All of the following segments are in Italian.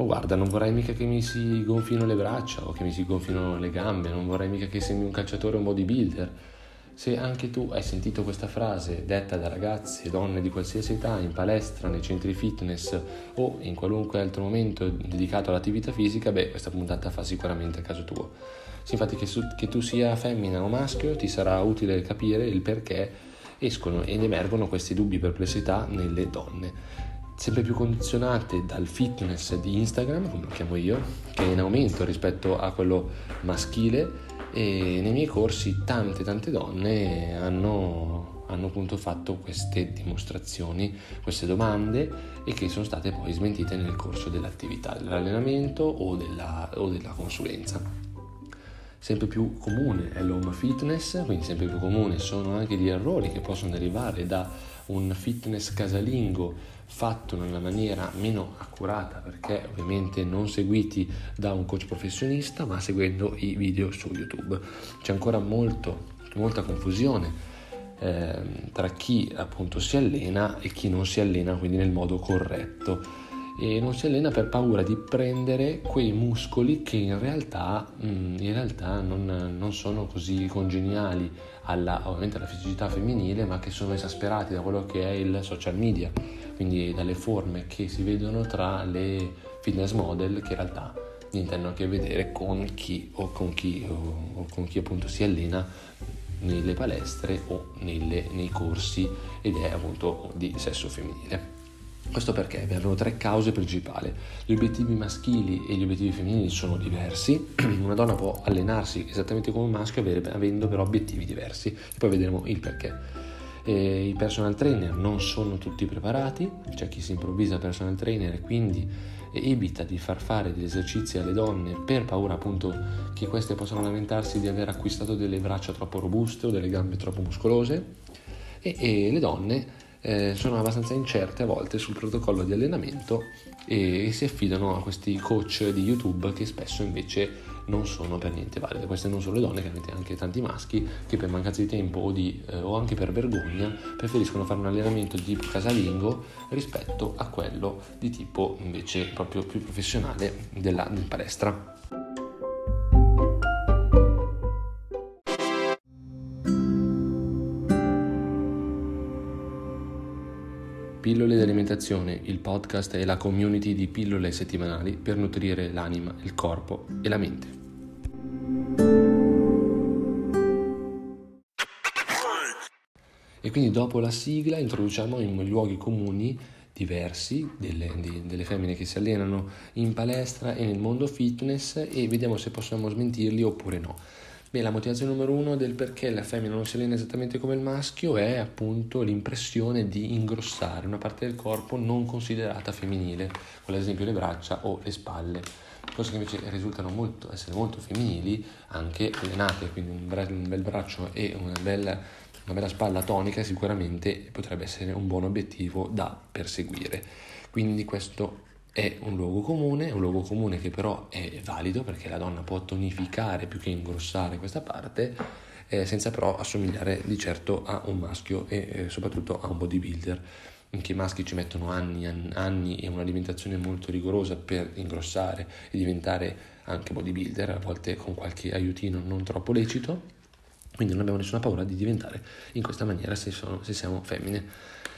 Oh guarda, non vorrei mica che mi si gonfino le braccia o che mi si gonfino le gambe, non vorrei mica che sembri un calciatore o un bodybuilder. Se anche tu hai sentito questa frase detta da ragazzi e donne di qualsiasi età in palestra, nei centri fitness o in qualunque altro momento dedicato all'attività fisica, beh, questa puntata fa sicuramente a caso tuo. Sì, infatti che, su, che tu sia femmina o maschio ti sarà utile capire il perché escono ed emergono questi dubbi e perplessità nelle donne sempre più condizionate dal fitness di Instagram, come lo chiamo io, che è in aumento rispetto a quello maschile e nei miei corsi tante tante donne hanno, hanno appunto fatto queste dimostrazioni, queste domande e che sono state poi smentite nel corso dell'attività, dell'allenamento o della, o della consulenza. Sempre più comune è l'home fitness, quindi sempre più comune sono anche gli errori che possono derivare da un fitness casalingo fatto una maniera meno accurata perché ovviamente non seguiti da un coach professionista ma seguendo i video su YouTube. C'è ancora molto, molta confusione eh, tra chi appunto si allena e chi non si allena quindi nel modo corretto e non si allena per paura di prendere quei muscoli che in realtà, mm, in realtà non, non, sono così congeniali alla, ovviamente alla fisicità femminile ma che sono esasperati da quello che è il social media quindi dalle forme che si vedono tra le fitness model che in realtà niente hanno a che vedere con chi o con chi, o, o con chi appunto si allena nelle palestre o nelle, nei corsi ed è appunto di sesso femminile. Questo perché abbiamo tre cause principali. Gli obiettivi maschili e gli obiettivi femminili sono diversi. Una donna può allenarsi esattamente come un maschio avendo però obiettivi diversi. E poi vedremo il perché. E I personal trainer non sono tutti preparati, c'è chi si improvvisa personal trainer e quindi evita di far fare degli esercizi alle donne per paura appunto che queste possano lamentarsi di aver acquistato delle braccia troppo robuste o delle gambe troppo muscolose e, e le donne eh, sono abbastanza incerte a volte sul protocollo di allenamento e, si affidano a questi coach di YouTube che spesso invece non sono per niente valide. Queste non sono le donne, chiaramente anche tanti maschi che per mancanza di tempo o, di, eh, o anche per vergogna preferiscono fare un allenamento di tipo casalingo rispetto a quello di tipo invece proprio più professionale della, del palestra. Pillole di alimentazione, il podcast è la community di pillole settimanali per nutrire l'anima, il corpo e la mente. E quindi dopo la sigla introduciamo in luoghi comuni diversi delle, di, delle, femmine che si allenano in palestra e nel mondo fitness e vediamo se possiamo smentirli oppure no. Beh, la motivazione numero uno del perché la femmina non si allena esattamente come il maschio è appunto l'impressione di ingrossare una parte del corpo non considerata femminile, come ad esempio le braccia o le spalle, cose che invece risultano molto, essere molto femminili anche allenate, quindi un, bel, un bel braccio e una bella una bella spalla tonica sicuramente potrebbe essere un buon obiettivo da perseguire. Quindi questo è un luogo comune, un luogo comune che però è valido perché la donna può tonificare più che ingrossare questa parte eh, senza però assomigliare di certo a un maschio e eh, soprattutto a un bodybuilder. Anche i maschi ci mettono anni, anni e un'alimentazione molto rigorosa per ingrossare e diventare anche bodybuilder, a volte con qualche aiutino non troppo lecito quindi non abbiamo nessuna paura di diventare in questa maniera se, sono, se siamo femmine.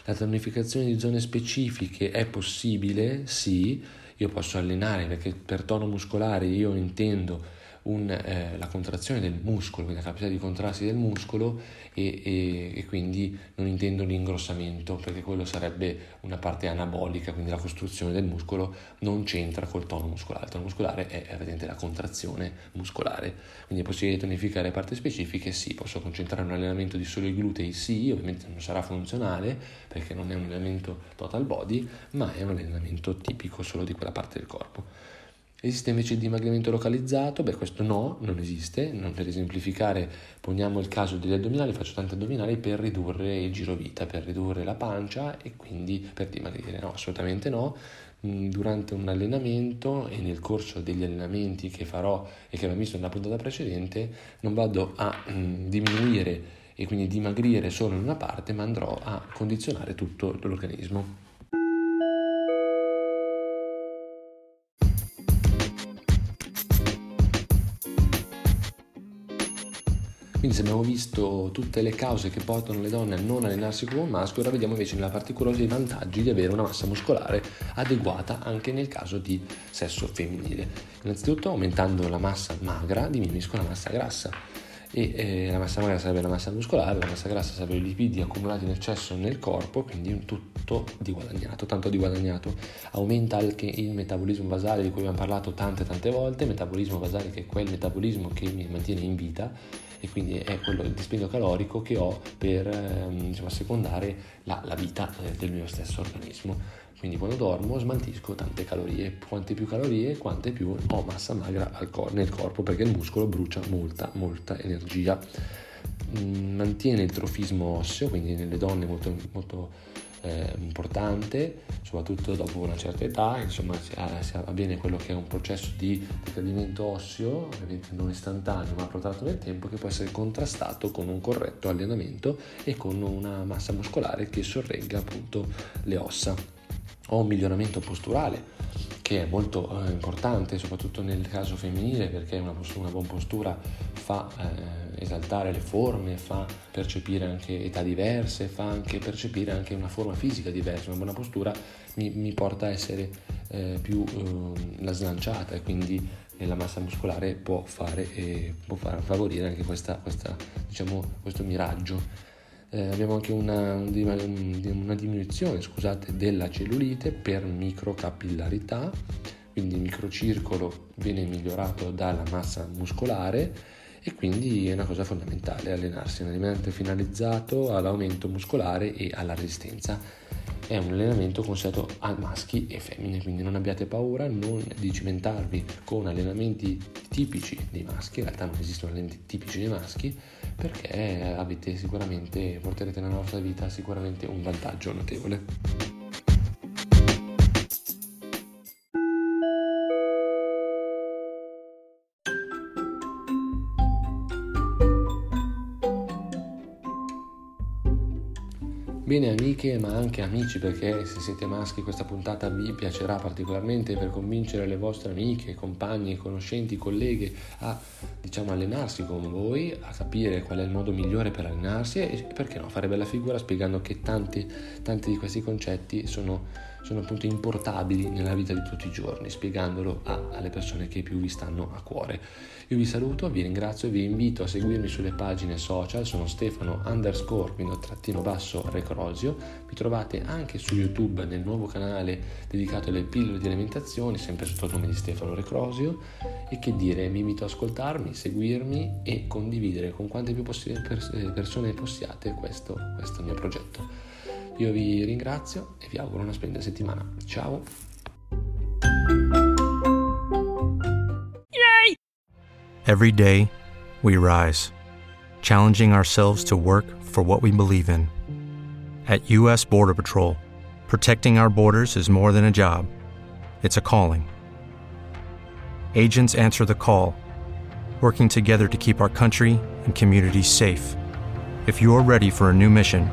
La tonificazione di zone specifiche è possibile? Sì, io posso allenare perché per tono muscolare io intendo un, eh, la contrazione del muscolo, quindi la capacità di contrarsi del muscolo e, e, e, quindi non intendo l'ingrossamento perché quello sarebbe una parte anabolica, quindi la costruzione del muscolo non c'entra col tono muscolare, il tono muscolare è evidente la contrazione muscolare, quindi è possibile tonificare parti specifiche? Sì, posso concentrare un allenamento di solo i glutei? Sì, ovviamente non sarà funzionale perché non è un allenamento total body, ma è un allenamento tipico solo di quella parte del corpo. Esiste invece il dimagrimento localizzato? Beh, questo no, non esiste. Non per esemplificare, poniamo il caso degli addominali, faccio tanti addominali per ridurre il girovita, per ridurre la pancia e quindi per dimagrire. No, assolutamente no. Mm, durante un allenamento e nel corso degli allenamenti che farò e che abbiamo visto nella puntata precedente, non vado a mm, diminuire e quindi dimagrire solo in una parte, ma andrò a condizionare tutto l'organismo. Quindi se abbiamo visto tutte le cause che portano le donne a non allenarsi come un maschio, ora vediamo invece nella parte i vantaggi di avere una massa muscolare adeguata anche nel caso di sesso femminile. Innanzitutto aumentando la massa magra diminuisco la massa grassa e eh, la massa magra sarebbe la massa muscolare, la massa grassa sarebbe i lipidi accumulati in eccesso nel corpo, quindi tutto di guadagnato, tanto di guadagnato. Aumenta anche il metabolismo basale di cui abbiamo parlato tante tante volte, metabolismo basale che è quel metabolismo che mi mantiene in vita e quindi è quello il dispendio calorico che ho per ehm, diciamo, assecondare la, la vita eh, del mio stesso organismo. Quindi quando dormo smaltisco tante calorie, quante più calorie, quante più ho massa magra cor- nel corpo perché il muscolo brucia molta, molta energia. Mm, mantiene il trofismo osseo, quindi nelle donne molto, molto eh, importante, soprattutto dopo una certa età, insomma si, si avviene quello che è un processo di decadimento osseo, ovviamente non istantaneo ma protratto nel tempo, che può essere contrastato con un corretto allenamento e con una massa muscolare che sorregga appunto le ossa. Ho un miglioramento posturale che è molto eh, importante, soprattutto nel caso femminile, perché una, una buona postura fa eh, esaltare le forme, fa percepire anche età diverse, fa anche percepire anche una forma fisica diversa. Una buona postura mi, mi porta a essere eh, più eh, la slanciata e quindi la massa muscolare può, fare, può far, favorire anche questa, questa, diciamo, questo miraggio eh, abbiamo anche una, una diminuzione scusate, della cellulite per microcapillarità, quindi il microcircolo viene migliorato dalla massa muscolare e quindi è una cosa fondamentale allenarsi, un allenamento finalizzato all'aumento muscolare e alla resistenza. È un allenamento consigliato a maschi e femmine, quindi non abbiate paura non di cimentarvi con allenamenti tipici dei maschi, in realtà non esistono allenamenti tipici dei maschi, perché avete sicuramente, porterete nella vostra vita sicuramente un vantaggio notevole. Bene amiche ma anche amici perché se siete maschi questa puntata vi piacerà particolarmente per convincere le vostre amiche, compagni, conoscenti, colleghe a diciamo allenarsi con voi, a capire qual è il modo migliore per allenarsi e perché no fare bella figura spiegando che tanti, tanti di questi concetti sono sono appunto importabili nella vita di tutti i giorni, spiegandolo a, alle persone che più vi stanno a cuore. Io vi saluto, vi ringrazio e vi invito a seguirmi sulle pagine social, sono Stefano underscore quindi trattino basso Recrosio, mi trovate anche su YouTube nel nuovo canale dedicato alle pillole di alimentazione, sempre sotto il nome di Stefano Recrosio, e che dire, vi invito ad ascoltarmi, seguirmi e condividere con quante più poss- persone possiate questo, questo mio progetto. Io vi ringrazio e vi auguro una splendida settimana. Ciao! Yay! Every day, we rise, challenging ourselves to work for what we believe in. At U.S. Border Patrol, protecting our borders is more than a job, it's a calling. Agents answer the call, working together to keep our country and communities safe. If you're ready for a new mission,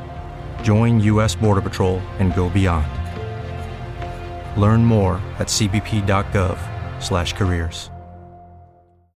Join U.S. Border Patrol and go beyond. Learn more at cbp.gov/careers.